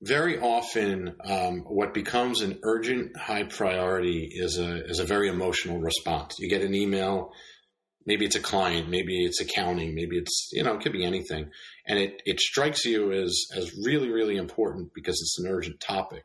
very often um, what becomes an urgent high priority is a is a very emotional response. You get an email maybe it's a client maybe it's accounting maybe it's you know it could be anything. And it it strikes you as as really really important because it's an urgent topic.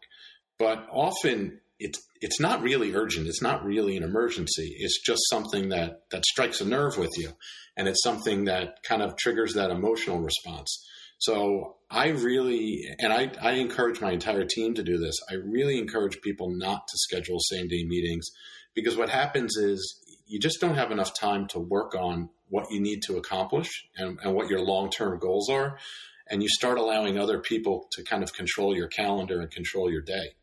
But often it's it's not really urgent. It's not really an emergency. It's just something that that strikes a nerve with you. And it's something that kind of triggers that emotional response so I really, and I, I encourage my entire team to do this. I really encourage people not to schedule same day meetings because what happens is you just don't have enough time to work on what you need to accomplish and, and what your long term goals are. And you start allowing other people to kind of control your calendar and control your day.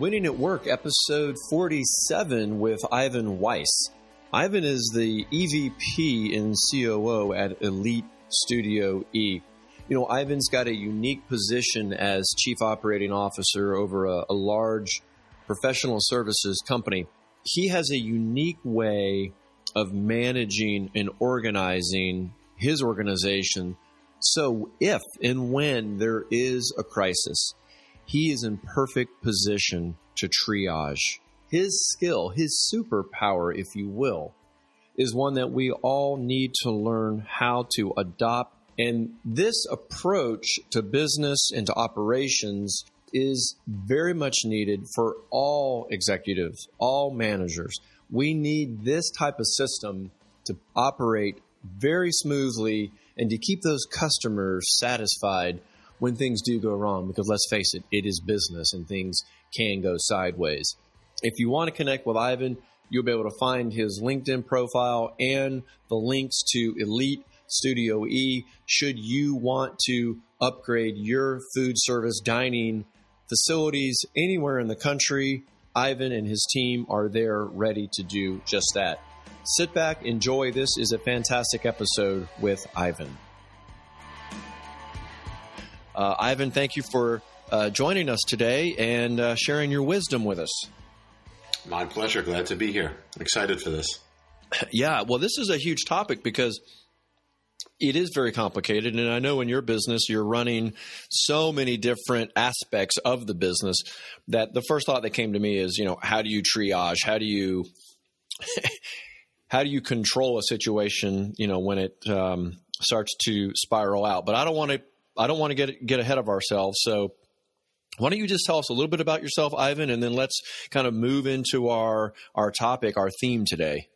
Winning at Work, episode 47 with Ivan Weiss. Ivan is the EVP and COO at Elite Studio E. You know, Ivan's got a unique position as Chief Operating Officer over a, a large professional services company. He has a unique way of managing and organizing his organization. So, if and when there is a crisis, he is in perfect position to triage. His skill, his superpower, if you will, is one that we all need to learn how to adopt. And this approach to business and to operations is very much needed for all executives, all managers. We need this type of system to operate very smoothly and to keep those customers satisfied when things do go wrong, because let's face it, it is business and things can go sideways. If you want to connect with Ivan, you'll be able to find his LinkedIn profile and the links to Elite Studio E should you want to upgrade your food service dining facilities anywhere in the country. Ivan and his team are there ready to do just that. Sit back, enjoy. This is a fantastic episode with Ivan. Uh, Ivan, thank you for uh, joining us today and uh, sharing your wisdom with us. My pleasure. Glad to be here. Excited for this. Yeah, well, this is a huge topic because it is very complicated. And I know in your business, you're running so many different aspects of the business that the first thought that came to me is, you know, how do you triage? How do you. how do you control a situation, you know, when it um, starts to spiral out? But I don't want to I don't want to get get ahead of ourselves. So why don't you just tell us a little bit about yourself, Ivan, and then let's kind of move into our our topic, our theme today.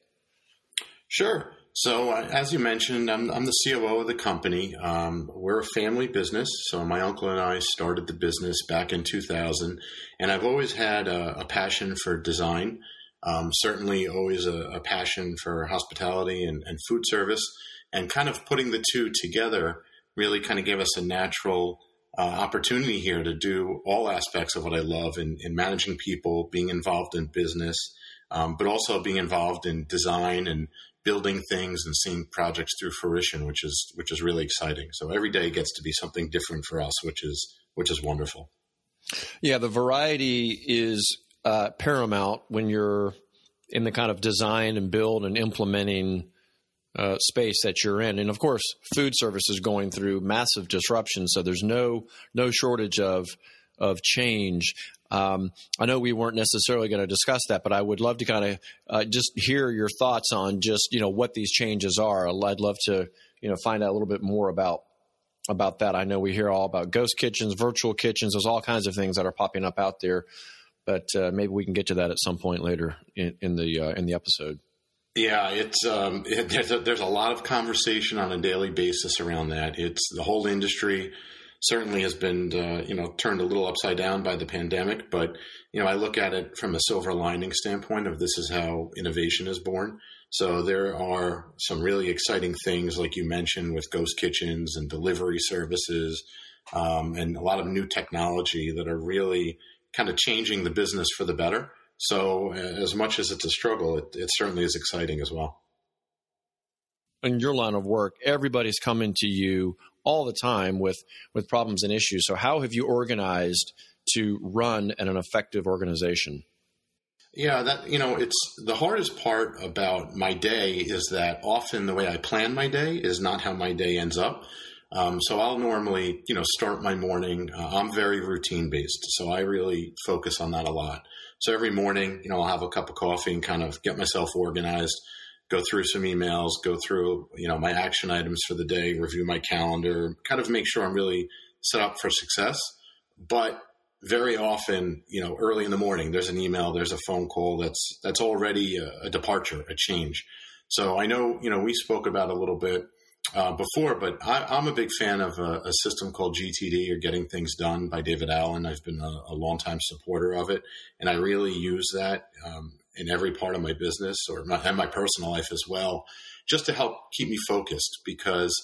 Sure. So, uh, as you mentioned, I'm, I'm, the COO of the company. Um, we're a family business. So, my uncle and I started the business back in 2000, and I've always had a, a passion for design. Um, certainly, always a, a, passion for hospitality and, and food service, and kind of putting the two together really kind of gave us a natural uh, opportunity here to do all aspects of what I love in, in managing people, being involved in business, um, but also being involved in design and building things and seeing projects through fruition, which is which is really exciting. So every day gets to be something different for us, which is which is wonderful. Yeah, the variety is uh, paramount when you're in the kind of design and build and implementing uh, space that you're in. And of course, food service is going through massive disruption, so there's no no shortage of of change. Um, I know we weren't necessarily going to discuss that, but I would love to kind of uh, just hear your thoughts on just you know what these changes are. I'd love to you know find out a little bit more about about that. I know we hear all about ghost kitchens, virtual kitchens. There's all kinds of things that are popping up out there, but uh, maybe we can get to that at some point later in, in the uh, in the episode. Yeah, it's um, it, there's, a, there's a lot of conversation on a daily basis around that. It's the whole industry certainly has been uh, you know turned a little upside down by the pandemic, but you know I look at it from a silver lining standpoint of this is how innovation is born. So there are some really exciting things like you mentioned with ghost kitchens and delivery services, um, and a lot of new technology that are really kind of changing the business for the better. So, as much as it's a struggle, it, it certainly is exciting as well. In your line of work, everybody's coming to you all the time with with problems and issues. So, how have you organized to run an effective organization? Yeah, that you know, it's the hardest part about my day is that often the way I plan my day is not how my day ends up. Um, so I'll normally, you know, start my morning. Uh, I'm very routine based, so I really focus on that a lot. So every morning, you know, I'll have a cup of coffee and kind of get myself organized, go through some emails, go through, you know, my action items for the day, review my calendar, kind of make sure I'm really set up for success. But very often, you know, early in the morning, there's an email, there's a phone call that's that's already a, a departure, a change. So I know, you know, we spoke about a little bit uh, before, but I, am a big fan of a, a, system called GTD or Getting Things Done by David Allen. I've been a, a longtime supporter of it, and I really use that um, in every part of my business or my, and my personal life as well, just to help keep me focused because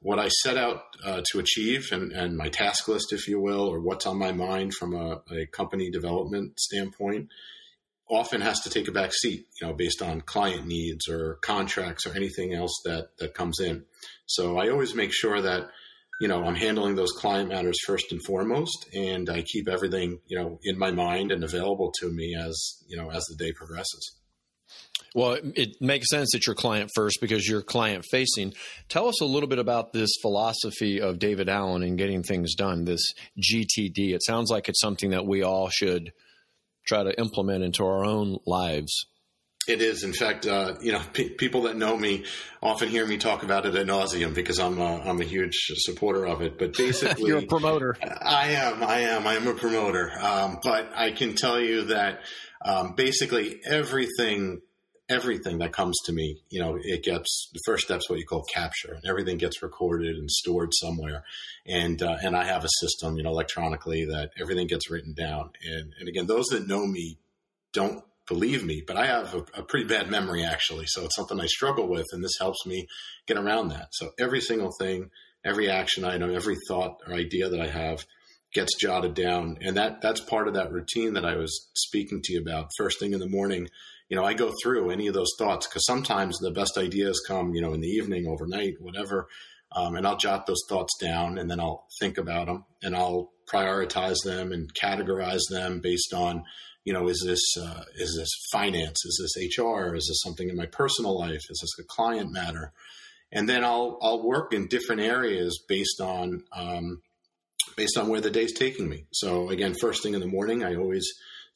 what I set out uh, to achieve and, and, my task list, if you will, or what's on my mind from a, a, company development standpoint, often has to take a back seat, you know, based on client needs or contracts or anything else that that comes in. So I always make sure that you know I'm handling those client matters first and foremost, and I keep everything you know in my mind and available to me as you know as the day progresses. Well, it makes sense that you're client first because you're client facing. Tell us a little bit about this philosophy of David Allen and getting things done, this GTD. It sounds like it's something that we all should try to implement into our own lives. It is, in fact, uh, you know, people that know me often hear me talk about it ad nauseum because I'm a, I'm a huge supporter of it. But basically, you're a promoter. I am, I am, I am a promoter. Um, but I can tell you that um, basically everything everything that comes to me, you know, it gets the first step's what you call capture, and everything gets recorded and stored somewhere. And uh, and I have a system, you know, electronically that everything gets written down. And and again, those that know me don't believe me, but I have a, a pretty bad memory actually, so it's something I struggle with, and this helps me get around that. So every single thing, every action item, every thought or idea that I have gets jotted down and that that's part of that routine that I was speaking to you about first thing in the morning you know, I go through any of those thoughts because sometimes the best ideas come, you know, in the evening, overnight, whatever. Um, and I'll jot those thoughts down and then I'll think about them and I'll prioritize them and categorize them based on, you know, is this uh, is this finance? Is this HR? Is this something in my personal life? Is this a client matter? And then I'll I'll work in different areas based on um, based on where the day's taking me. So again, first thing in the morning, I always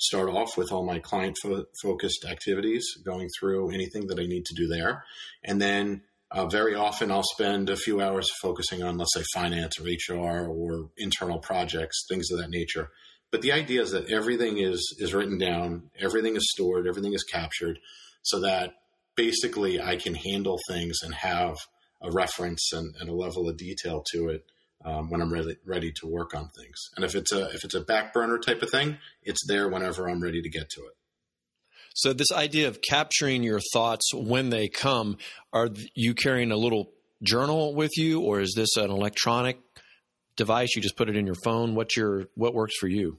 start off with all my client fo- focused activities, going through anything that I need to do there. And then uh, very often I'll spend a few hours focusing on, let's say, finance or HR or internal projects, things of that nature. But the idea is that everything is is written down, everything is stored, everything is captured, so that basically I can handle things and have a reference and, and a level of detail to it um, when I'm ready ready to work on things. And if it's a if it's a back burner type of thing, it's there whenever I'm ready to get to it. So this idea of capturing your thoughts when they come, are you carrying a little journal with you, or is this an electronic device? You just put it in your phone. What's your what works for you?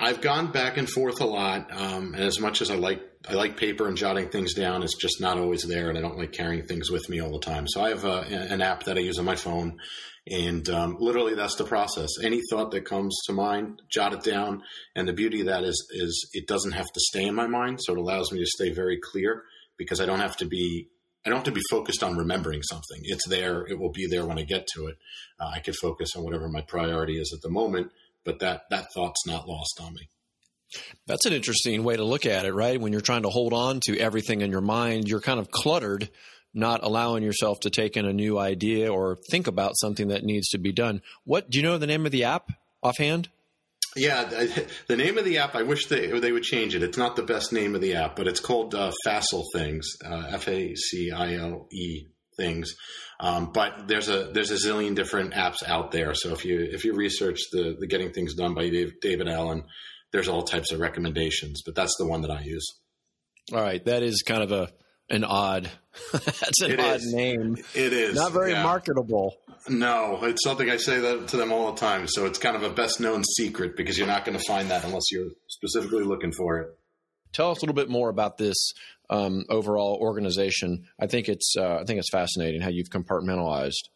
I've gone back and forth a lot, um, and as much as I like I like paper and jotting things down, it's just not always there, and I don't like carrying things with me all the time. So I have a, an app that I use on my phone, and um, literally, that's the process. Any thought that comes to mind, jot it down. And the beauty of that is, is it doesn't have to stay in my mind, so it allows me to stay very clear because I don't have to be I don't have to be focused on remembering something. It's there. It will be there when I get to it. Uh, I can focus on whatever my priority is at the moment, but that that thought's not lost on me. That's an interesting way to look at it, right? When you're trying to hold on to everything in your mind, you're kind of cluttered not allowing yourself to take in a new idea or think about something that needs to be done. What do you know the name of the app offhand? Yeah, the name of the app. I wish they they would change it. It's not the best name of the app, but it's called uh, Facile Things, uh, F A C I L E Things. Um, but there's a there's a zillion different apps out there. So if you if you research the the Getting Things Done by Dave, David Allen, there's all types of recommendations. But that's the one that I use. All right, that is kind of a an odd. that's an it odd is. name. It is not very yeah. marketable. No, it's something I say that to them all the time. So it's kind of a best known secret because you're not going to find that unless you're specifically looking for it. Tell us a little bit more about this um, overall organization. I think it's uh, I think it's fascinating how you've compartmentalized.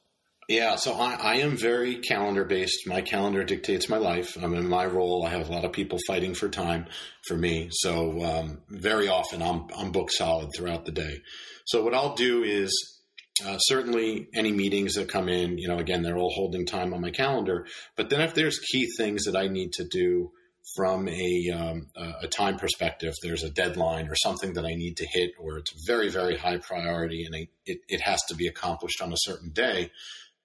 Yeah, so I, I am very calendar based. My calendar dictates my life. I'm in my role. I have a lot of people fighting for time for me. So um, very often I'm, I'm booked solid throughout the day. So what I'll do is uh, certainly any meetings that come in, you know, again, they're all holding time on my calendar. But then if there's key things that I need to do from a, um, a time perspective, there's a deadline or something that I need to hit, or it's very, very high priority and it, it has to be accomplished on a certain day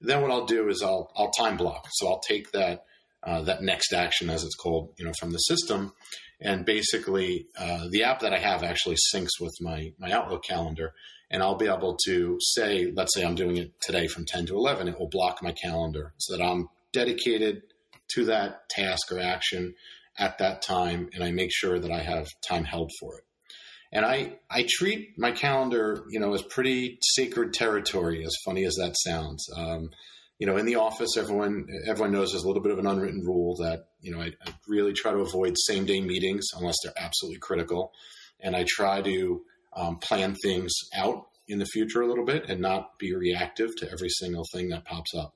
then what I'll do is I'll I'll time block. So I'll take that uh, that next action, as it's called, you know, from the system, and basically uh, the app that I have actually syncs with my my Outlook calendar, and I'll be able to say, let's say I'm doing it today from 10 to 11, it will block my calendar so that I'm dedicated to that task or action at that time, and I make sure that I have time held for it. And I, I treat my calendar, you know, as pretty sacred territory, as funny as that sounds. Um, you know, in the office, everyone everyone knows there's a little bit of an unwritten rule that you know I, I really try to avoid same day meetings unless they're absolutely critical, and I try to um, plan things out in the future a little bit and not be reactive to every single thing that pops up.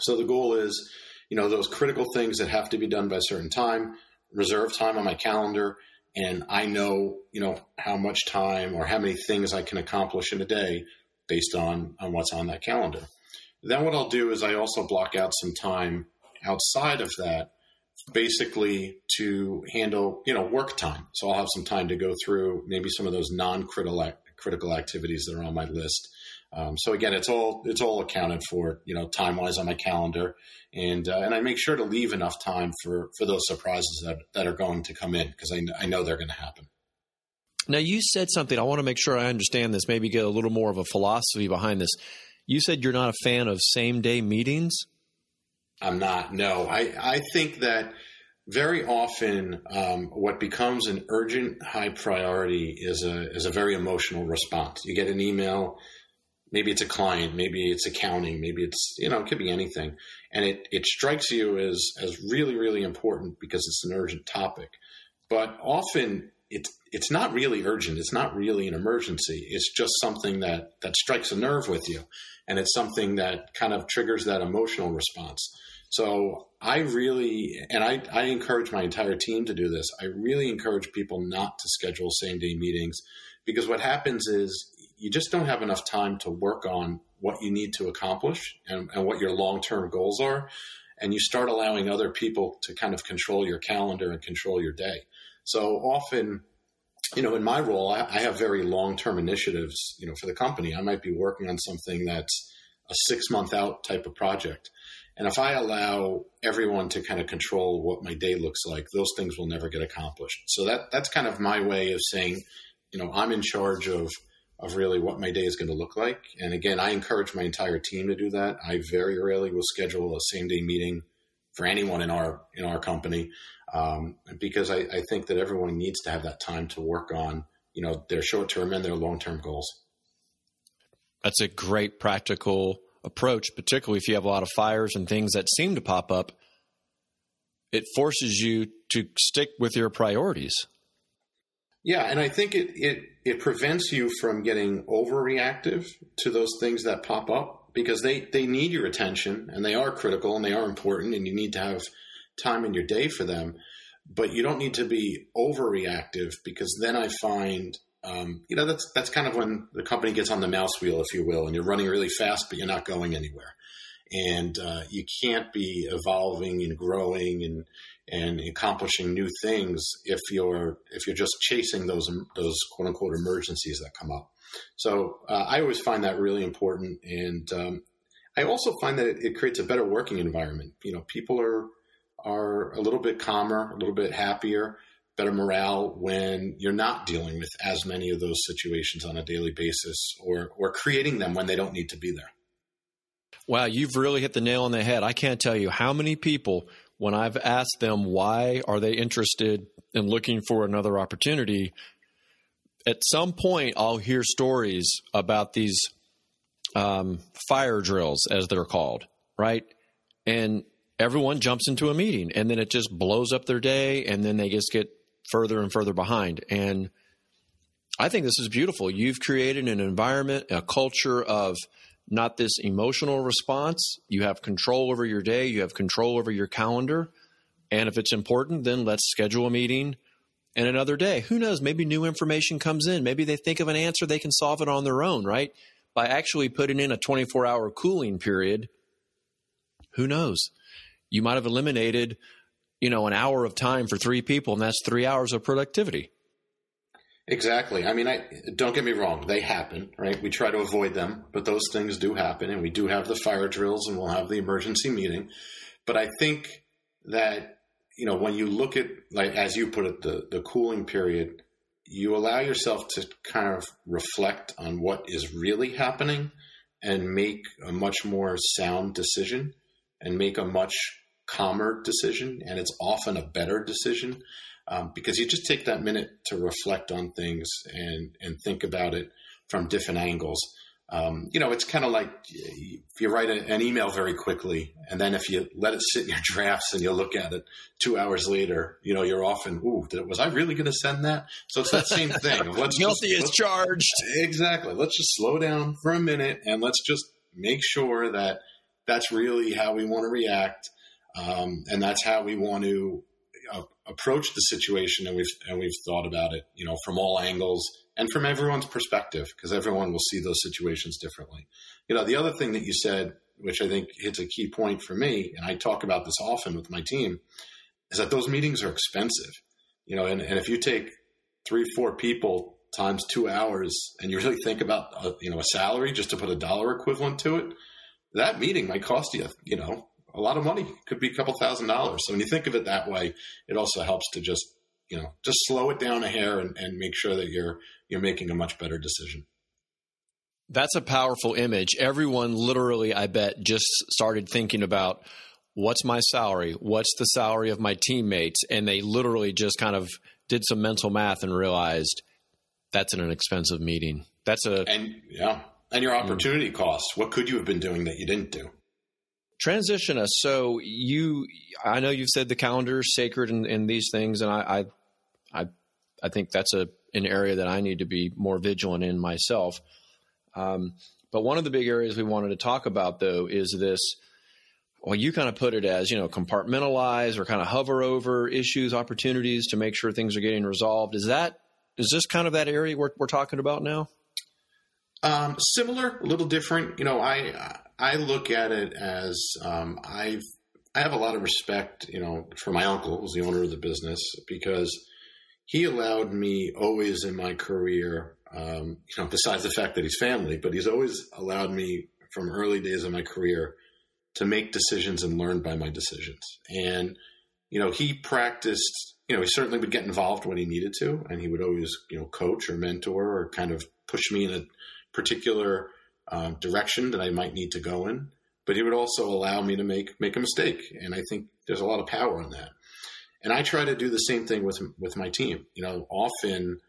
So the goal is, you know, those critical things that have to be done by a certain time, reserve time on my calendar, and I know, you know, how much time or how many things I can accomplish in a day based on, on what's on that calendar. Then what I'll do is I also block out some time outside of that basically to handle, you know, work time. So I'll have some time to go through maybe some of those non-critical critical activities that are on my list. Um, so again, it's all it's all accounted for, you know, time wise on my calendar, and uh, and I make sure to leave enough time for for those surprises that that are going to come in because I, I know they're going to happen. Now you said something. I want to make sure I understand this. Maybe get a little more of a philosophy behind this. You said you're not a fan of same day meetings. I'm not. No, I I think that very often um, what becomes an urgent high priority is a is a very emotional response. You get an email maybe it's a client, maybe it's accounting, maybe it's you know it could be anything, and it it strikes you as as really really important because it's an urgent topic, but often it's it's not really urgent. It's not really an emergency. It's just something that that strikes a nerve with you, and it's something that kind of triggers that emotional response. So I really, and I, I encourage my entire team to do this. I really encourage people not to schedule same day meetings because what happens is you just don't have enough time to work on what you need to accomplish and, and what your long term goals are. And you start allowing other people to kind of control your calendar and control your day. So often, you know, in my role, I, I have very long term initiatives, you know, for the company. I might be working on something that's a six month out type of project. And if I allow everyone to kind of control what my day looks like, those things will never get accomplished. So that that's kind of my way of saying, you know, I'm in charge of of really what my day is going to look like. And again, I encourage my entire team to do that. I very rarely will schedule a same day meeting for anyone in our in our company um, because I, I, think that everyone needs to have that time to work on you know their short term and their long term goals. That's a great practical approach, particularly if you have a lot of fires and things that seem to pop up. It forces you to stick with your priorities. Yeah, and I think it, it it prevents you from getting overreactive to those things that pop up because they, they need your attention and they are critical and they are important and you need to have time in your day for them. But you don't need to be overreactive because then I find um, you know that's that's kind of when the company gets on the mouse wheel, if you will, and you're running really fast, but you're not going anywhere and uh, you can't be evolving and growing and and accomplishing new things if you're if you're just chasing those those quote unquote emergencies that come up. So uh, I always find that really important, and um, I also find that it, it, creates a better working environment. You know, people are are a little bit calmer, a little bit happier, better morale when you're not dealing with as many of those situations on a daily basis, or or creating them when they don't need to be there. Wow, you've really hit the nail on the head. I can't tell you how many people, when I've asked them why are they interested in looking for another opportunity, at some point I'll hear stories about these um, fire drills, as they're called, right? And everyone jumps into a meeting, and then it just blows up their day, and then they just get further and further behind. And I think this is beautiful. You've created an environment, a culture of not this emotional response. You have control over your day, you have control over your calendar. And if it's important, then let's schedule a meeting and another day. Who knows? Maybe new information comes in. Maybe they think of an answer, they can solve it on their own, right? By actually putting in a 24 hour cooling period, who knows? You might have eliminated, you know, an hour of time for three people, and that's three hours of productivity. Exactly. I mean, I don't get me wrong; they happen, right? We try to avoid them, but those things do happen, and we do have the fire drills, and we'll have the emergency meeting. But I think that you know when you look at, like as you put it, the the cooling period, you allow yourself to kind of reflect on what is really happening, and make a much more sound decision, and make a much calmer decision, and it's often a better decision um, because you just take that minute to reflect on things and and think about it from different angles. Um, you know, it's kind of like if you write a, an email very quickly, and then if you let it sit in your drafts and you look at it two hours later, you know, you're often, ooh, was I really going to send that? So it's that same thing. Let's Guilty just, is charged. Exactly. Let's just slow down for a minute and let's just make sure that that's really how we want to react, um, and that's how we want to approached the situation and we've and we've thought about it, you know, from all angles and from everyone's perspective, because everyone will see those situations differently. You know, the other thing that you said, which I think hits a key point for me, and I talk about this often with my team, is that those meetings are expensive. You know, and, and if you take three, four people times two hours, and you really think about a, you know a salary just to put a dollar equivalent to it, that meeting might cost you, you know, a lot of money. Could be a couple thousand dollars. So when you think of it that way, it also helps to just you know just slow it down a hair and, and make sure that you're you're making a much better decision. That's a powerful image. Everyone literally, I bet, just started thinking about what's my salary? What's the salary of my teammates? And they literally just kind of did some mental math and realized that's an expensive meeting. That's a and yeah, and your opportunity mm. costs. What could you have been doing that you didn't do? Transition us. So you, I know you've said the calendar is sacred in, these things, and I, I, I, I, think that's a an area that I need to be more vigilant in myself. Um, but one of the big areas we wanted to talk about, though, is this. Well, you kind of put it as you know, compartmentalize or kind of hover over issues, opportunities to make sure things are getting resolved. Is that is this kind of that area we're, we're talking about now? Um, similar, a little different. You know, I I look at it as um, I've I have a lot of respect, you know, for my uncle, who's the owner of the business, because he allowed me always in my career, um, you know, besides the fact that he's family, but he's always allowed me from early days of my career to make decisions and learn by my decisions. And you know, he practiced. You know, he certainly would get involved when he needed to, and he would always, you know, coach or mentor or kind of push me in a particular um, direction that I might need to go in, but he would also allow me to make make a mistake, and I think there's a lot of power in that. And I try to do the same thing with with my team. You know, often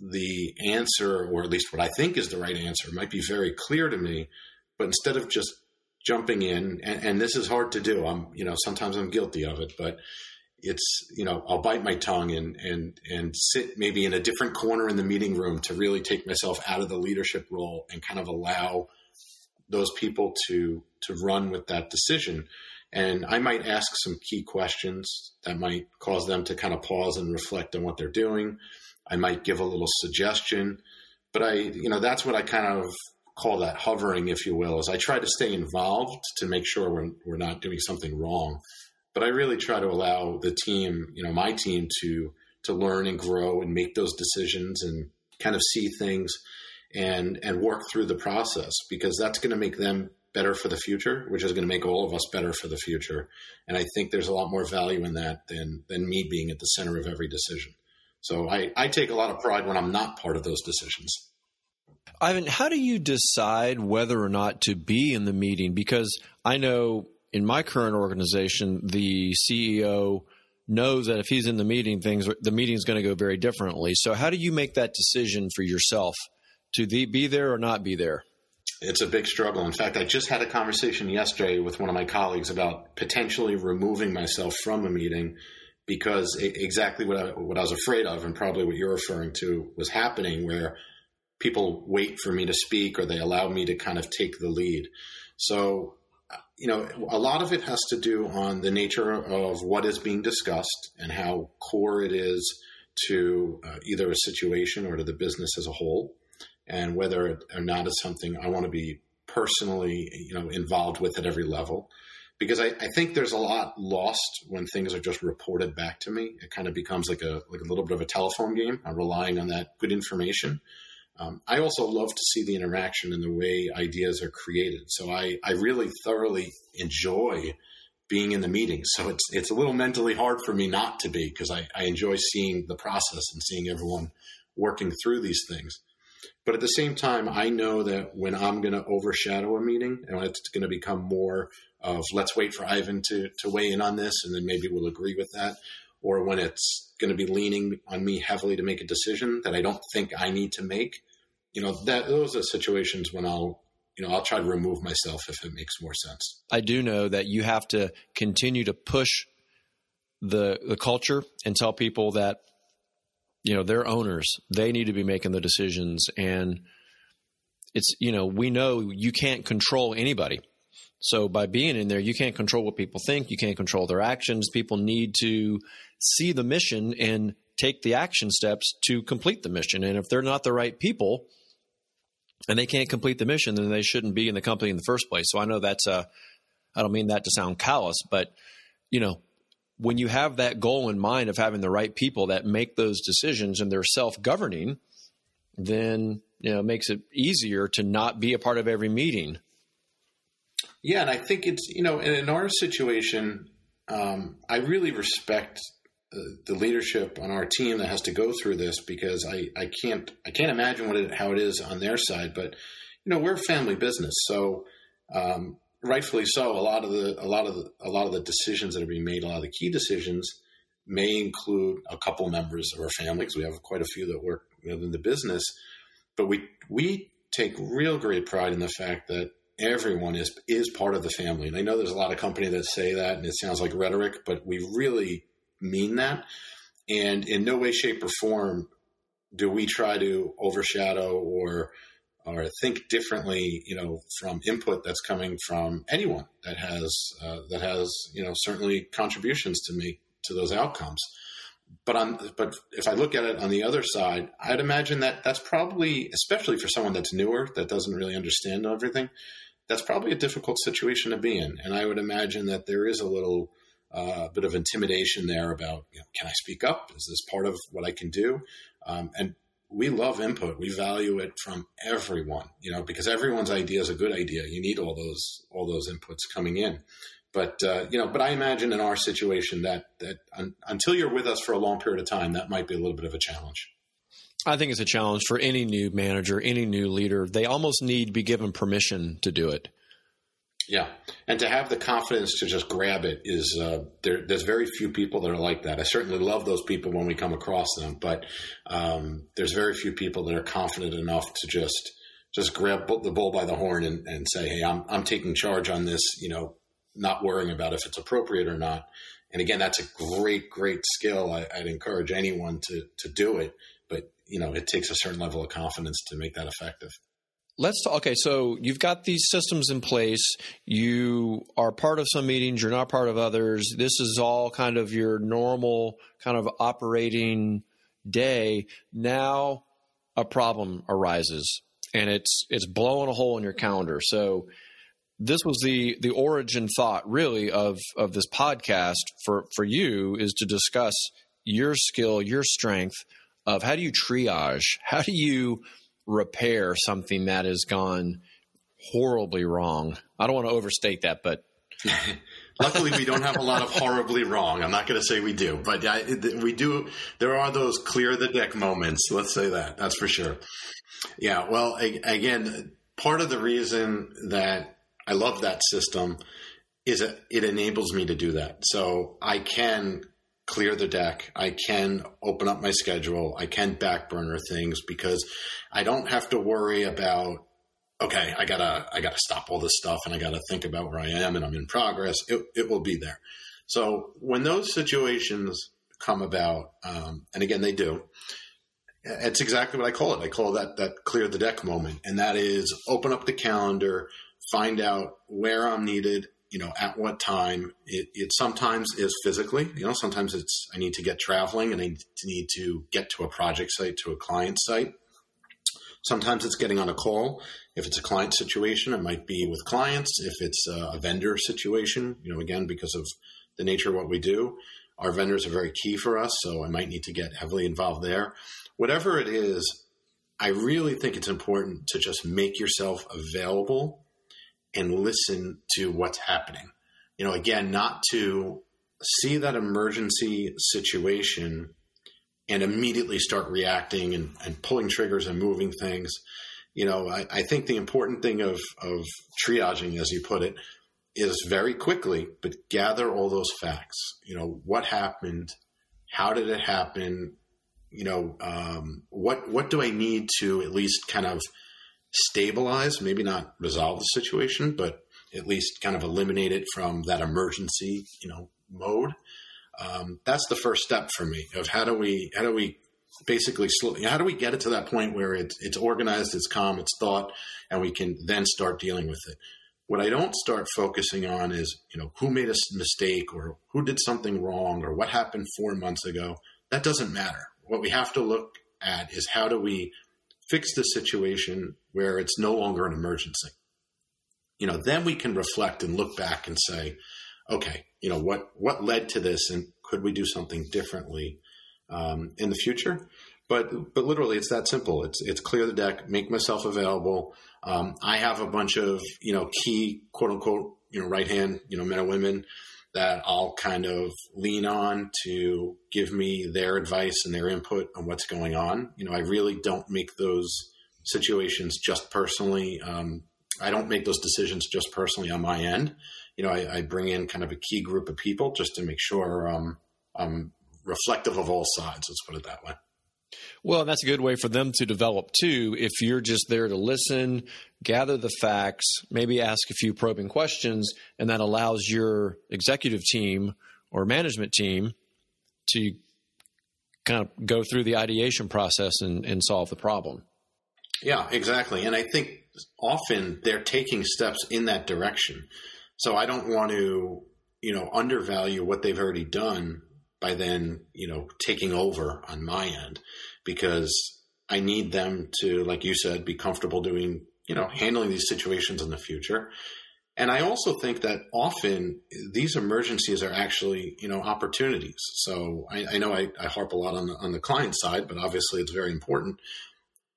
the answer, or at least what I think is the right answer, might be very clear to me, but instead of just jumping in, and, and this is hard to do. I'm, you know, sometimes I'm guilty of it, but it's you know I'll bite my tongue and and and sit maybe in a different corner in the meeting room to really take myself out of the leadership role and kind of allow those people to to run with that decision. And I might ask some key questions that might cause them to kind of pause and reflect on what they're doing. I might give a little suggestion but I you know that's what I kind of call that hovering if you will is I try to stay involved to make sure we're, we're not doing something wrong but I really try to allow the team, you know, my team to to learn and grow and make those decisions and kind of see things and and work through the process because that's going to make them better for the future, which is going to make all of us better for the future. And I think there's a lot more value in that than than me being at the center of every decision. So I, I take a lot of pride when I'm not part of those decisions. Ivan, how do you decide whether or not to be in the meeting? Because I know in my current organization, the CEO knows that if he's in the meeting, things the meeting's going to go very differently. So, how do you make that decision for yourself to be there or not be there? It's a big struggle. In fact, I just had a conversation yesterday with one of my colleagues about potentially removing myself from a meeting because exactly what I, what I was afraid of, and probably what you're referring to, was happening, where people wait for me to speak or they allow me to kind of take the lead. So, you know, a lot of it has to do on the nature of what is being discussed and how core it is to uh, either a situation or to the business as a whole, and whether or not it's something I want to be personally, you know, involved with at every level. Because I, I think there's a lot lost when things are just reported back to me. It kind of becomes like a like a little bit of a telephone game. I'm relying on that good information. Um, I also love to see the interaction and the way ideas are created. So I, I really thoroughly enjoy being in the meetings. So it's it's a little mentally hard for me not to be because I, I enjoy seeing the process and seeing everyone working through these things. But at the same time, I know that when I'm going to overshadow a meeting and it's going to become more of let's wait for Ivan to, to weigh in on this and then maybe we'll agree with that, or when it's going to be leaning on me heavily to make a decision that I don't think I need to make, you know, that those are situations when I'll you know, I'll try to remove myself if it makes more sense. I do know that you have to continue to push the the culture and tell people that you know they're owners. They need to be making the decisions. And it's you know we know you can't control anybody so by being in there you can't control what people think you can't control their actions people need to see the mission and take the action steps to complete the mission and if they're not the right people and they can't complete the mission, then they shouldn't be in the company in the first place. So I know that's a, I don't mean that to sound callous, but you know, when you have that goal in mind of having the right people that make those decisions and they're self-governing, then you know it makes it easier to not be a part of every meeting. Yeah, and I think it's you know in, in our situation, um, I really respect the leadership on our team that has to go through this because I, I can't I can't imagine what it, how it is on their side. But you know we're a family business, so um, rightfully so. A lot of the a lot of the, a lot of the decisions that are being made, a lot of the key decisions, may include a couple members of our family because we have quite a few that work within the business. But we we take real great pride in the fact that everyone is is part of the family. And I know there's a lot of company that say that, and it sounds like rhetoric, but we really mean that. And in no way, shape, or form do we try to overshadow or or think differently, you know, from input that's coming from anyone that has uh, that has you know certainly contributions to me to those outcomes. But on but if I look at it on the other side, I'd imagine that that's probably especially for someone that's newer that doesn't really understand everything. That's probably a difficult situation to be in, and I would imagine that there is a little uh, bit of intimidation there about you know, can I speak up? Is this part of what I can do? Um, and we love input. We value it from everyone, you know, because everyone's idea is a good idea. You need all those all those inputs coming in. But uh, you know, but I imagine in our situation that that un- until you're with us for a long period of time, that might be a little bit of a challenge. I think it's a challenge for any new manager, any new leader. They almost need to be given permission to do it. Yeah, and to have the confidence to just grab it is uh, there, there's very few people that are like that. I certainly love those people when we come across them, but um, there's very few people that are confident enough to just just grab the bull by the horn and, and say, "Hey, I'm I'm taking charge on this." You know, not worrying about if it's appropriate or not. And again, that's a great, great skill. I, would encourage anyone to to do it, but you know, it takes a certain level of confidence to make that effective. Let's talk. Okay, so you've got these systems in place. You are part of some meetings. You're not part of others. This is all kind of your normal kind of operating day. Now, a problem arises, and it's it's blowing a hole in your calendar. So, this was the the origin thought, really, of of this podcast for for you is to discuss your skill, your strength of how do you triage, how do you repair something that has gone horribly wrong. I don't want to overstate that, but luckily we don't have a lot of horribly wrong. I'm not going to say we do, but we do. There are those clear the deck moments. Let's say that. That's for sure. Yeah. Well, again, part of the reason that I love that system is that it enables me to do that. So I can clear the deck. I can open up my schedule. I can backburner things because I don't have to worry about okay, I gotta I gotta stop all this stuff and I gotta think about where I am and I'm in progress. It it will be there. So when those situations come about, um, and again they do, It's exactly what I call it. I call that that clear the deck moment, and that is open up the calendar, find out where I'm needed, you know, at what time. It, it sometimes is physically, you know, sometimes it's I need to get traveling and I need to get to a project site, to a client site. Sometimes it's getting on a call. If it's a client situation, it might be with clients. If it's a vendor situation, you know, again, because of the nature of what we do, our vendors are very key for us. So I might need to get heavily involved there. Whatever it is, I really think it's important to just make yourself available and listen to what's happening. You know, again, not to see that emergency situation and immediately start reacting and, and pulling triggers and moving things. You know, I, I think the important thing of, of triaging, as you put it, is very quickly, but gather all those facts. You know, what happened? How did it happen? You know, um, what what do I need to at least kind of stabilize, maybe not resolve the situation, but at least kind of eliminate it from that emergency, you know, mode. Um, that's the first step for me of how do we how do we basically how do we get it to that point where it's it's organized, it's calm, it's thought, and we can then start dealing with it. What I don't start focusing on is you know who made a mistake or who did something wrong or what happened four months ago. That doesn't matter. What we have to look at is how do we fix the situation where it's no longer an emergency. You know, then we can reflect and look back and say, okay, you know, what what led to this, and could we do something differently um, in the future? But but literally, it's that simple. It's it's clear the deck, make myself available. Um, I have a bunch of you know key quote unquote you know right hand you know men and women that I'll kind of lean on to give me their advice and their input on what's going on. You know, I really don't make those situations just personally. Um, I don't make those decisions just personally on my end. You know, I, I, bring in kind of a key group of people just to make sure um, I'm reflective of all sides. Let's put it that way. Well, that's a good way for them to develop too. If you're just there to listen, gather the facts, maybe ask a few probing questions, and that allows your executive team or management team to kind of go through the ideation process and, and solve the problem. Yeah, exactly. And I think often they're taking steps in that direction. So I don't want to, you know, undervalue what they've already done by then, you know, taking over on my end because I need them to, like you said, be comfortable doing, you know, handling these situations in the future. And I also think that often these emergencies are actually, you know, opportunities. So I, I know I, I, harp a lot on the, on the client side, but obviously it's very important.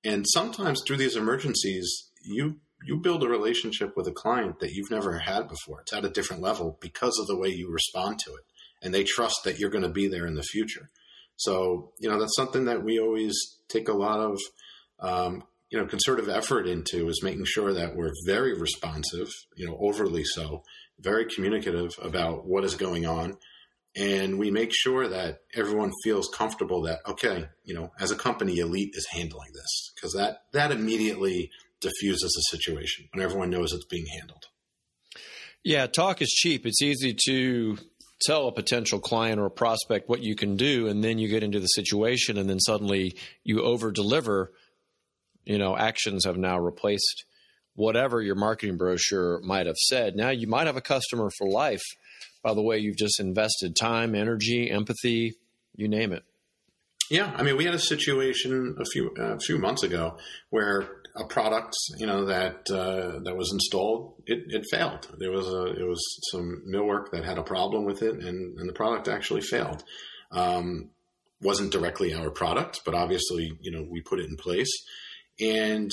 And sometimes through these emergencies, you you build a relationship with a client that you've never had before. It's at a different level because of the way you respond to it and they trust that you're going to be there in the future. So, you know, that's something that we always take a lot of, um, you know, concerted effort into is making sure that we're very responsive, you know, overly so, very communicative about what is going on. And we make sure that everyone feels comfortable that, okay, you know, as a company, Elite is handling this because that, that immediately diffuses the situation when everyone knows it's being handled. Yeah, talk is cheap. It's easy to tell a potential client or a prospect what you can do and then you get into the situation and then suddenly you over deliver you know actions have now replaced whatever your marketing brochure might have said. Now you might have a customer for life by the way you've just invested time energy empathy you name it. Yeah i mean we had a situation a few a few months ago where a product, you know, that uh, that was installed, it, it failed. There was a it was some millwork that had a problem with it, and, and the product actually failed. Um, wasn't directly our product, but obviously, you know, we put it in place. And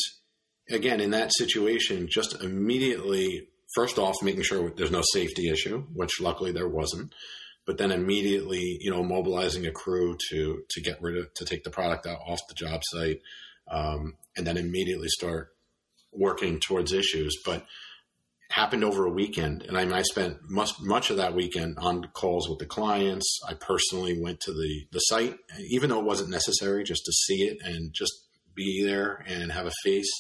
again, in that situation, just immediately, first off, making sure there's no safety issue, which luckily there wasn't. But then immediately, you know, mobilizing a crew to to get rid of to take the product out off the job site, um, and then immediately start working towards issues. But happened over a weekend, and I, I spent much much of that weekend on calls with the clients. I personally went to the the site, even though it wasn't necessary, just to see it and just be there and have a face,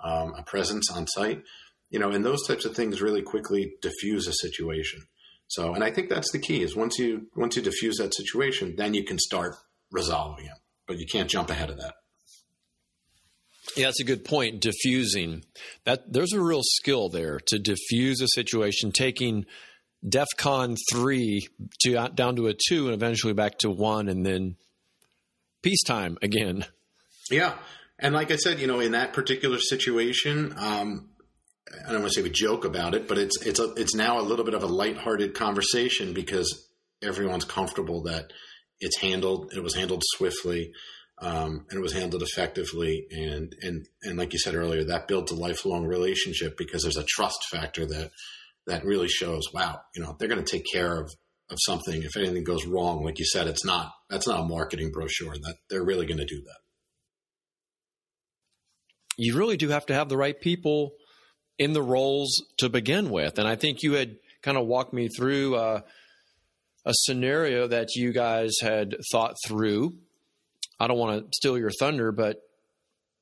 um, a presence on site. You know, and those types of things really quickly diffuse a situation. So, and I think that's the key: is once you once you diffuse that situation, then you can start resolving it. But you can't jump ahead of that. Yeah, that's a good point. Diffusing that there's a real skill there to diffuse a situation, taking DEFCON three to down to a two, and eventually back to one, and then peacetime again. Yeah, and like I said, you know, in that particular situation, um, I don't want to say we joke about it, but it's it's a, it's now a little bit of a lighthearted conversation because everyone's comfortable that it's handled. It was handled swiftly, um, and it was handled effectively. And and and like you said earlier, that builds a lifelong relationship because there's a trust factor that that really shows. Wow, you know, they're going to take care of of something if anything goes wrong. Like you said, it's not that's not a marketing brochure. That they're really going to do that. You really do have to have the right people in the roles to begin with, and I think you had kind of walked me through. Uh, a scenario that you guys had thought through. I don't want to steal your thunder, but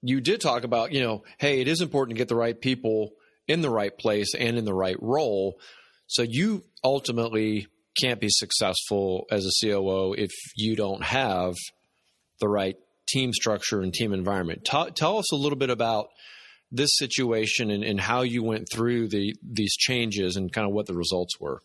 you did talk about, you know, hey, it is important to get the right people in the right place and in the right role. So you ultimately can't be successful as a COO if you don't have the right team structure and team environment. Tell, us a little bit about this situation and, and how you went through the these changes and kind of what the results were.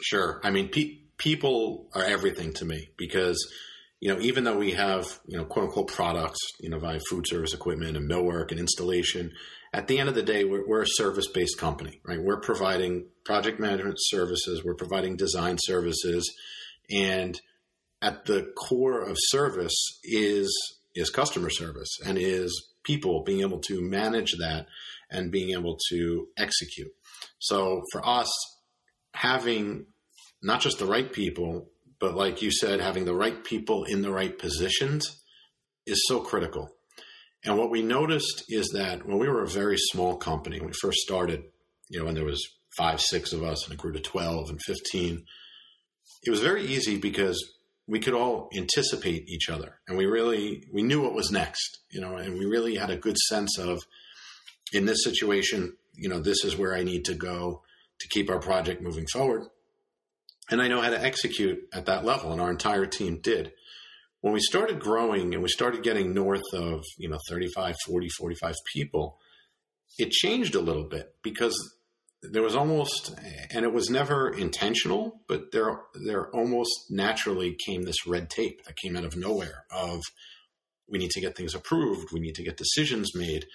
Sure. I mean, pe- people are everything to me because you know even though we have you know quote unquote products you know via food service equipment and millwork and installation at the end of the day we're, we're a service based company right? We're providing project management services we're providing design services and at the core of service is is customer service and is people being able to manage that and being able to execute. So for us having not just the right people, but like you said, having the right people in the right positions is so critical. And what we noticed is that when we were a very small company, when we first started, you know, when there was five, six of us and it grew to 12 and 15, it was very easy because we could all anticipate each other and we really, we knew what was next, you know, and we really had a good sense of in this situation, you know, this is where I need to go to keep our project moving forward and I know how to execute at that level, and our entire team did. When we started growing and we started getting north of, you know, 35, 40, 45 people, it changed a little bit because there was almost, and it was never intentional, but there, there almost naturally came this red tape that came out of nowhere of we need to get things approved, we need to get decisions made.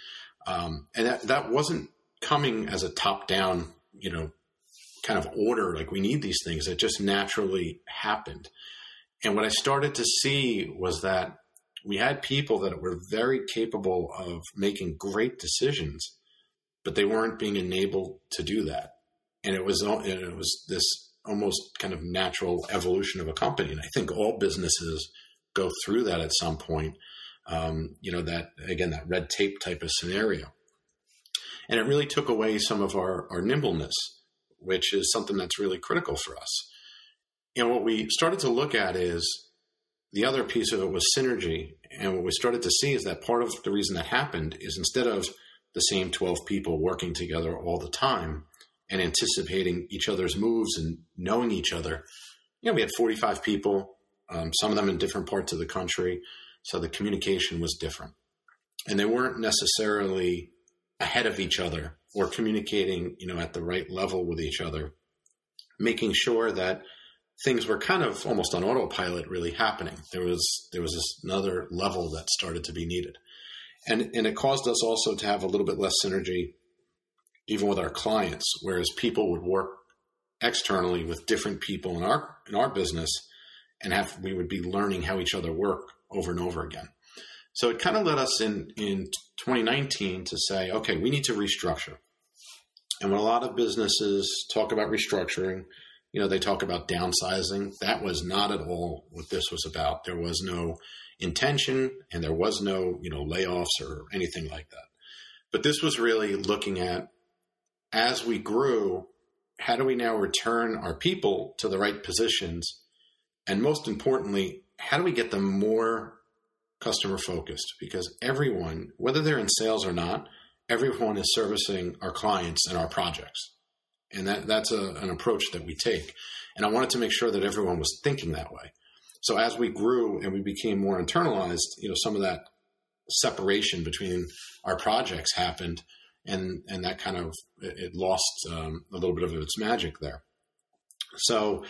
Um, and that, that wasn't coming as a top down, you know, kind of order, like we need these things. It just naturally happened. And what I started to see was that we had people that were very capable of making great decisions, but they weren't being enabled to do that. And it was it was this almost kind of natural evolution of a company. And I think all businesses go through that at some point. Um, you know that again that red tape type of scenario, and it really took away some of our our nimbleness which is something that's really critical for us. And what we started to look at is the other piece of it was synergy. And what we started to see is that part of the reason that happened is instead of the same 12 people working together all the time and anticipating each other's moves and knowing each other, you know, we had 45 people, um, some of them in different parts of the country. So the communication was different. And they weren't necessarily ahead of each other or communicating, you know, at the right level with each other, making sure that things were kind of almost on autopilot really happening. There was there was another level that started to be needed. And and it caused us also to have a little bit less synergy even with our clients, whereas people would work externally with different people in our in our business and have we would be learning how each other work over and over again. So it kind of led us in, in 2019 to say, okay, we need to restructure. And when a lot of businesses talk about restructuring, you know, they talk about downsizing. That was not at all what this was about. There was no intention and there was no, you know, layoffs or anything like that. But this was really looking at as we grew, how do we now return our people to the right positions? And most importantly, how do we get them more customer focused because everyone, whether they're in sales or not, everyone is servicing our clients and our projects. And that, that's a, an approach that we take. And I wanted to make sure that everyone was thinking that way. So as we grew and we became more internalized, you know, some of that separation between our projects happened, and and that kind of it lost um, a little bit of its magic there. So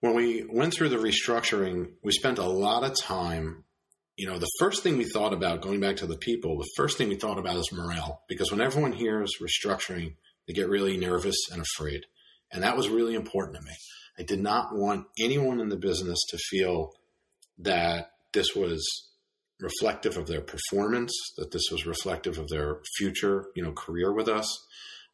when we went through the restructuring, we spent a lot of time. You know, the first thing we thought about, going back to the people, the first thing we thought about is morale. Because when everyone hears restructuring, they get really nervous and afraid. And that was really important to me. I did not want anyone in the business to feel that this was reflective of their performance, that this was reflective of their future, you know, career with us,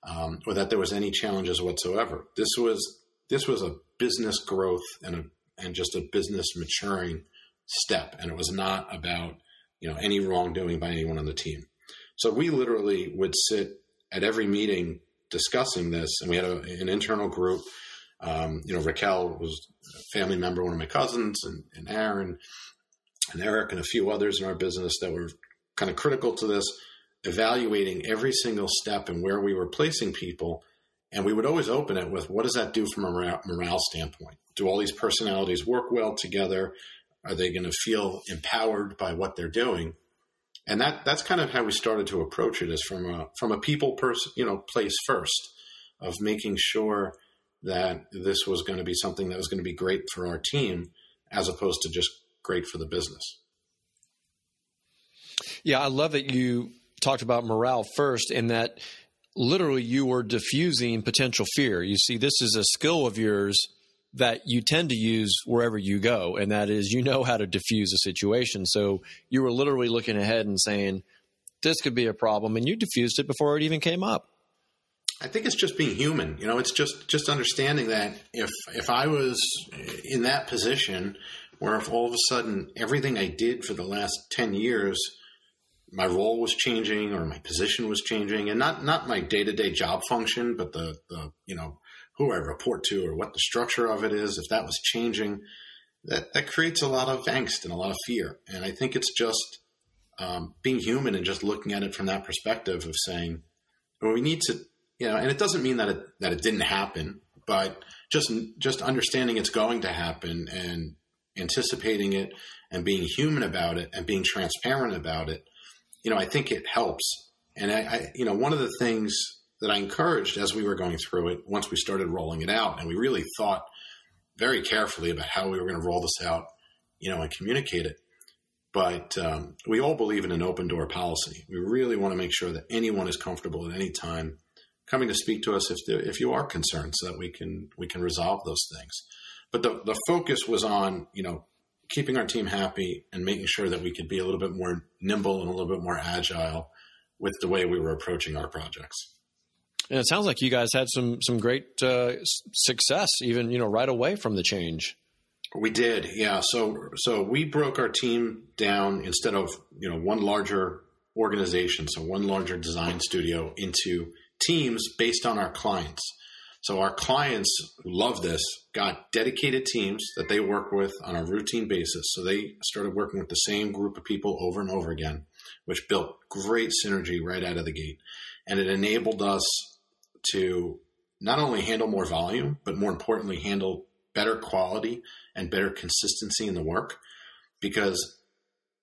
um, or that there was any challenges whatsoever. This was this was a business growth and a and just a business maturing step, and it was not about you know any wrongdoing by anyone on the team. So we literally would sit at every meeting discussing this, and we had a, an internal group. Um, you know, Raquel was a family member, one of my cousins, and, and Aaron and Eric and a few others in our business that were kind of critical to this, evaluating every single step and where we were placing people. And we would always open it with, what does that do from a morale, standpoint? Do all these personalities work well together? Are they going to feel empowered by what they're doing? And that that's kind of how we started to approach it, is from a from a people person, you know, place first, of making sure that this was going to be something that was going to be great for our team, as opposed to just great for the business. Yeah, I love that you talked about morale first, and that literally you were diffusing potential fear. You see, this is a skill of yours that you tend to use wherever you go, and that is you know how to diffuse a situation. So you were literally looking ahead and saying, this could be a problem, and you diffused it before it even came up. I think it's just being human. You know, it's just just understanding that if if I was in that position where if all of a sudden everything I did for the last 10 years, my role was changing or my position was changing and not, not my day to day job function, but the, the, you know, who I report to or what the structure of it is, if that was changing, that, that creates a lot of angst and a lot of fear. And I think it's just um, being human and just looking at it from that perspective of saying, well, we need to, you know, and it doesn't mean that it, that it didn't happen, but just, just understanding it's going to happen and anticipating it and being human about it and being transparent about it, you know, I think it helps. And I, I, you know, one of the things that I encouraged as we were going through it, once we started rolling it out, and we really thought very carefully about how we were going to roll this out, you know, and communicate it. But um, we all believe in an open door policy. We really want to make sure that anyone is comfortable at any time coming to speak to us if if you are concerned, so that we can we can resolve those things. But the, the focus was on, you know, keeping our team happy and making sure that we could be a little bit more nimble and a little bit more agile with the way we were approaching our projects. And it sounds like you guys had some some great uh, success, even you know, right away from the change. We did, yeah. So so we broke our team down instead of you know one larger organization, so one larger design studio into teams based on our clients. So our clients love this, got dedicated teams that they work with on a routine basis. So they started working with the same group of people over and over again, which built great synergy right out of the gate. And it enabled us to not only handle more volume, but more importantly, handle better quality and better consistency in the work. Because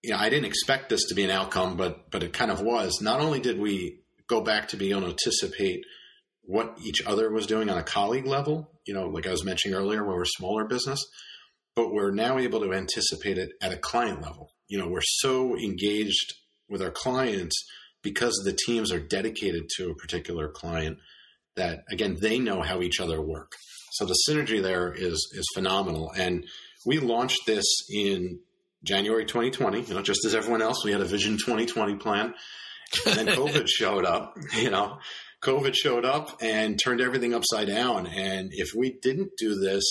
you know, I didn't expect this to be an outcome, but but it kind of was. Not only did we go back to be able to anticipate what each other was doing on a colleague level, you know, like I was mentioning earlier, where we're a smaller business, but we're now able to anticipate it at a client level. You know, we're so engaged with our clients because the teams are dedicated to a particular client that again they know how each other work. So the synergy there is is phenomenal. And we launched this in January 2020. You know, just as everyone else, we had a Vision 2020 plan, and then COVID showed up. You know, COVID showed up and turned everything upside down. And if we didn't do this,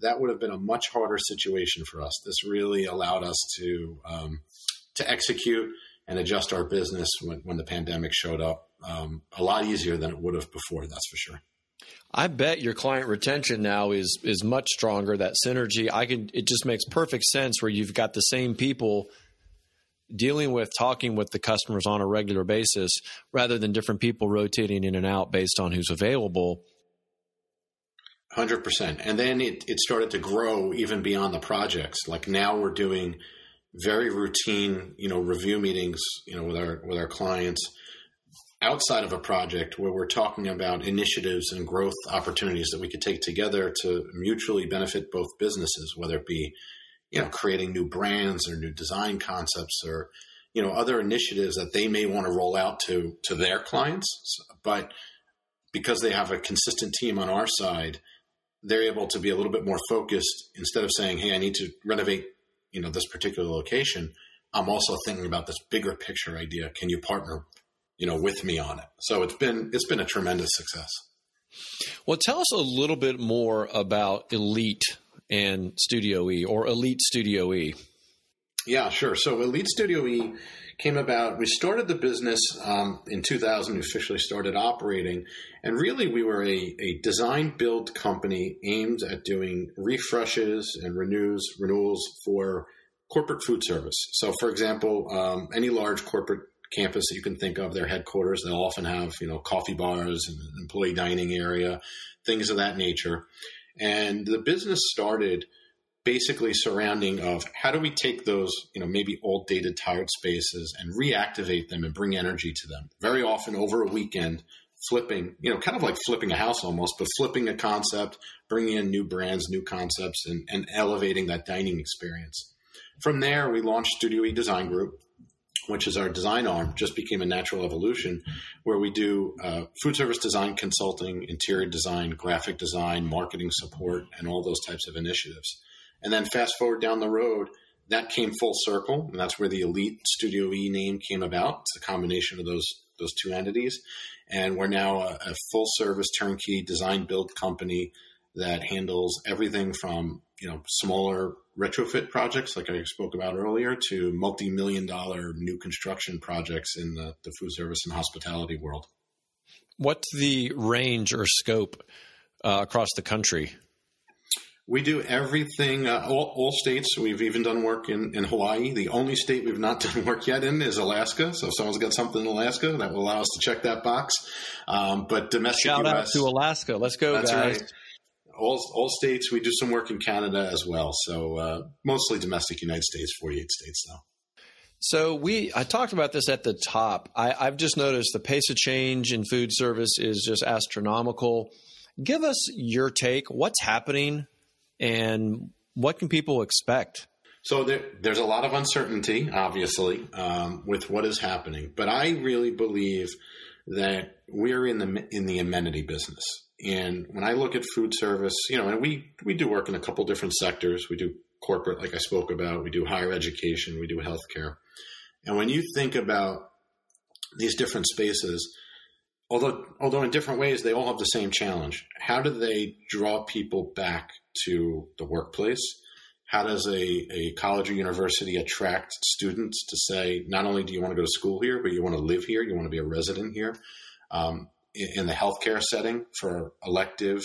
that would have been a much harder situation for us. This really allowed us to um, to execute and adjust our business when, when the pandemic showed up um, a lot easier than it would have before. That's for sure. I bet your client retention now is is much stronger. That synergy, I can. It just makes perfect sense where you've got the same people dealing with talking with the customers on a regular basis rather than different people rotating in and out based on who's available. 100%. And then it, it started to grow even beyond the projects. Like now we're doing very routine, you know, review meetings, you know, with our with our clients outside of a project where we're talking about initiatives and growth opportunities that we could take together to mutually benefit both businesses, whether it be, you know, creating new brands or new design concepts or, you know, other initiatives that they may want to roll out to to their clients. But because they have a consistent team on our side, they're able to be a little bit more focused instead of saying, Hey, I need to renovate, you know, this particular location. I'm also thinking about this bigger picture idea. Can you partner you know, with me on it. So it's been it's been a tremendous success. Well, tell us a little bit more about Elite and Studio E or Elite Studio E. Yeah, sure. So Elite Studio E came about. We started the business um, in 2000. We officially started operating, and really we were a, a design build company aimed at doing refreshes and renews renewals for corporate food service. So, for example, um, any large corporate campus that you can think of, their headquarters. They'll often have, you know, coffee bars and employee dining area, things of that nature. And the business started basically surrounding of how do we take those, you know, maybe old dated tired spaces and reactivate them and bring energy to them. Very often over a weekend, flipping, you know, kind of like flipping a house almost, but flipping a concept, bringing in new brands, new concepts, and, and elevating that dining experience. From there, we launched Studio E Design Group, which is our design arm, just became a natural evolution where we do uh, food service design consulting, interior design, graphic design, marketing support, and all those types of initiatives. And then fast forward down the road, that came full circle, and that's where the Elite Studio E name came about. It's a combination of those those two entities, and we're now a, a full service turnkey design build company that handles everything from you know smaller retrofit projects like I spoke about earlier to multi-million dollar new construction projects in the, the food service and hospitality world. What's the range or scope uh, across the country? We do everything, uh, all, all, states. We've even done work in, in Hawaii. The only state we've not done work yet in is Alaska. So if someone's got something in Alaska, that will allow us to check that box. Um, but domestic Shout US, out to Alaska. Let's go, that's guys. Right all, all states. We do some work in Canada as well. So uh, mostly domestic United States, 48 states though. So we, I talked about this at the top. I, I've just noticed the pace of change in food service is just astronomical. Give us your take. What's happening, and what can people expect? So there, there's a lot of uncertainty, obviously, um, with what is happening. But I really believe that we're in the in the amenity business. And when I look at food service, you know, and we we do work in a couple different sectors. We do corporate, like I spoke about. We do higher education. We do healthcare. And when you think about these different spaces, although although in different ways, they all have the same challenge. How do they draw people back to the workplace? How does a, a college or university attract students to say, not only do you want to go to school here, but you want to live here, you want to be a resident here? Um, in the healthcare setting for elective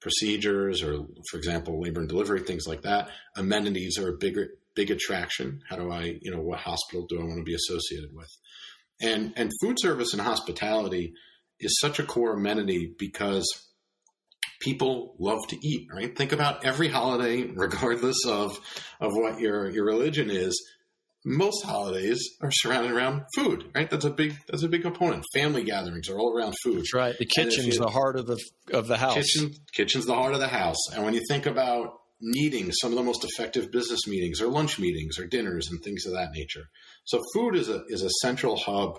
procedures or, for example, labor and delivery, things like that. Amenities are a bigger, big attraction. How do I, you know, what hospital do I want to be associated with? And, and food service and hospitality is such a core amenity because people love to eat, right? Think about every holiday, regardless of, of what your, your religion is most holidays are surrounded around food, right? That's a big that's a big component. Family gatherings are all around food. That's right. The kitchen's the heart of the of the house. Kitchen, kitchen's the heart of the house. And when you think about meetings, some of the most effective business meetings or lunch meetings or dinners and things of that nature. So food is a is a central hub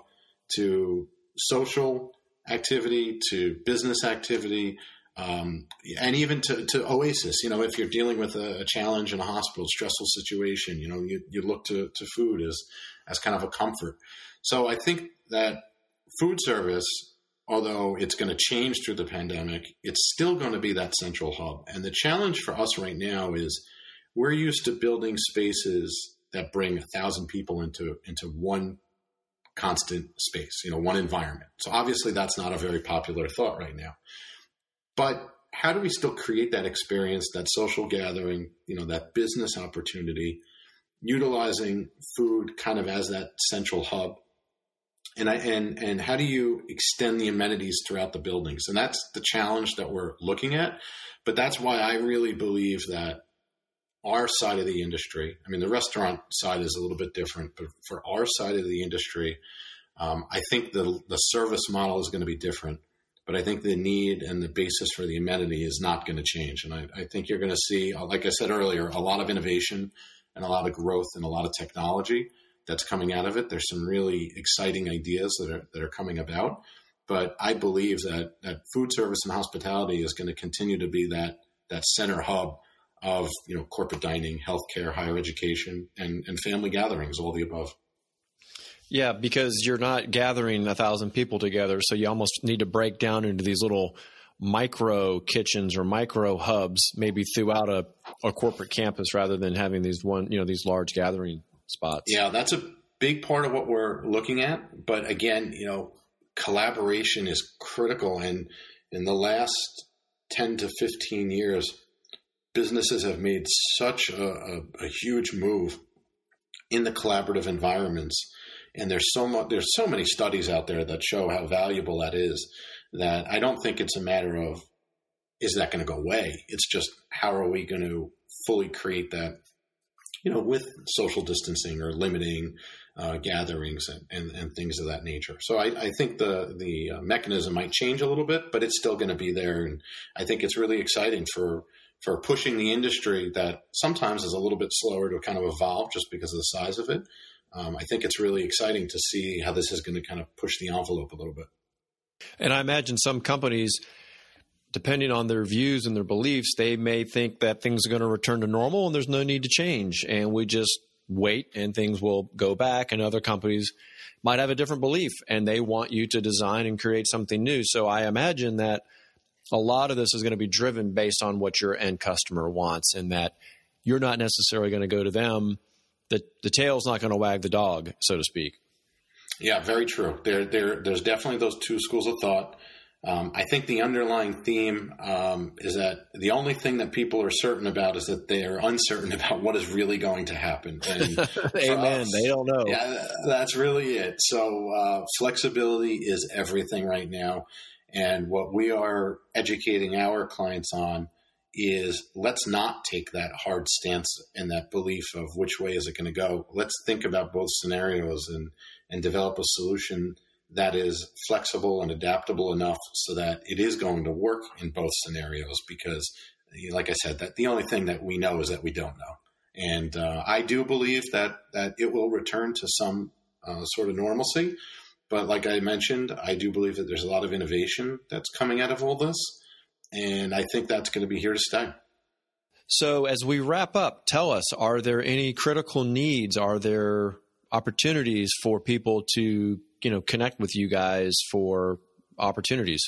to social activity, to business activity, um, and even to, to, Oasis, you know, if you're dealing with a, a, challenge in a hospital, stressful situation, you know, you, you look to, to food as, as kind of a comfort. So I think that food service, although it's going to change through the pandemic, it's still going to be that central hub. And the challenge for us right now is we're used to building spaces that bring a thousand people into, into one constant space, you know, one environment. So obviously that's not a very popular thought right now. But how do we still create that experience, that social gathering, you know, that business opportunity, utilizing food kind of as that central hub? And I, and and how do you extend the amenities throughout the buildings? And that's the challenge that we're looking at. But that's why I really believe that our side of the industry, I mean, the restaurant side is a little bit different, but for our side of the industry, um, I think the the service model is going to be different. But I think the need and the basis for the amenity is not going to change. And I, I think you're going to see, like I said earlier, a lot of innovation and a lot of growth and a lot of technology that's coming out of it. There's some really exciting ideas that are that are coming about. But I believe that that food service and hospitality is going to continue to be that that center hub of you know corporate dining, healthcare, higher education, and and family gatherings, all the above. Yeah, because you're not gathering a thousand people together, so you almost need to break down into these little micro kitchens or micro hubs, maybe throughout a, a corporate campus, rather than having these one you know these large gathering spots. Yeah, that's a big part of what we're looking at. But again, you know, collaboration is critical, and in the last ten to fifteen years, businesses have made such a, a, a huge move in the collaborative environments and there's so much there's so many studies out there that show how valuable that is that I don't think it's a matter of is that going to go away? It's just how are we going to fully create that you know with social distancing or limiting uh, gatherings and, and, and, things of that nature. So I, I think the the uh, mechanism might change a little bit but it's still going to be there. And I think it's really exciting for for pushing the industry that sometimes is a little bit slower to kind of evolve just because of the size of it um, I think it's really exciting to see how this is going to kind of push the envelope a little bit. And I imagine some companies, depending on their views and their beliefs, they may think that things are going to return to normal and there's no need to change. And we just wait and things will go back. And other companies might have a different belief and they want you to design and create something new. So I imagine that a lot of this is going to be driven based on what your end customer wants and that you're not necessarily going to go to them the the tail's not going to wag the dog, so to speak. Yeah, very true. There, there, there's definitely those two schools of thought. Um, I think the underlying theme um, is that the only thing that people are certain about is that they are uncertain about what is really going to happen. And Amen. Us, they don't know. Yeah, that's really it. So uh, flexibility is everything right now, and what we are educating our clients on is let's not take that hard stance and that belief of which way is it going to go. Let's think about both scenarios and and develop a solution that is flexible and adaptable enough so that it is going to work in both scenarios because like I said that the only thing that we know is that we don't know. And uh, I do believe that that it will return to some uh, sort of normalcy. But like I mentioned, I do believe that there's a lot of innovation that's coming out of all this and I think that's going to be here to stay. So, as we wrap up, tell us are there any critical needs? Are there opportunities for people to you know connect with you guys for opportunities?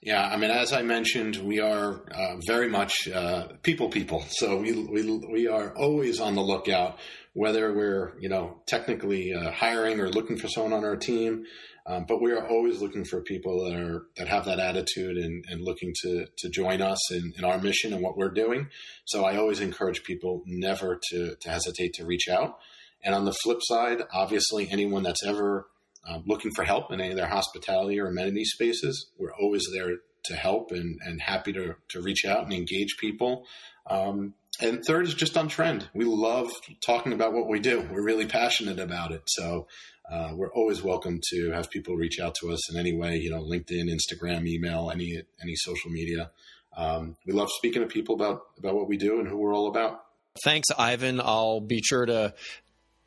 Yeah, I mean, as I mentioned, we are uh, very much uh, people people. So we, we we are always on the lookout, whether we're you know technically uh, hiring or looking for someone on our team. Um, but we are always looking for people that are that have that attitude and, and looking to to join us in, in our mission and what we're doing. So I always encourage people never to to hesitate to reach out. And on the flip side, obviously, anyone that's ever um, looking for help in any of their hospitality or amenity spaces, we're always there to help and, and happy to, to reach out and engage people. Um, and third is just on trend. We love talking about what we do. We're really passionate about it. So uh, we're always welcome to have people reach out to us in any way, you know, LinkedIn, Instagram, email, any any social media. Um, we love speaking to people about about what we do and who we're all about. Thanks, Ivan. I'll be sure to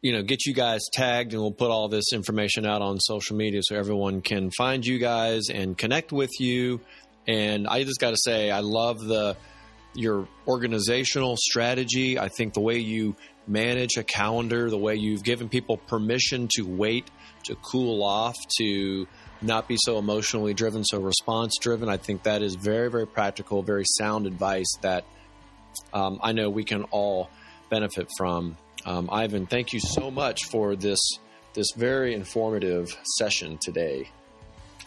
you know get you guys tagged and we'll put all this information out on social media so everyone can find you guys and connect with you and i just got to say i love the your organizational strategy i think the way you manage a calendar, the way you've given people permission to wait, to cool off, to not be so emotionally driven, so response driven. I think that is very, very practical, very sound advice that um, I know we can all benefit from. Um, Ivan, thank you so much for this this very informative session today.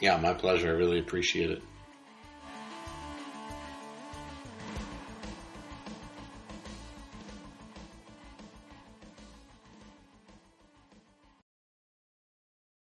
Yeah, my pleasure. I really appreciate it.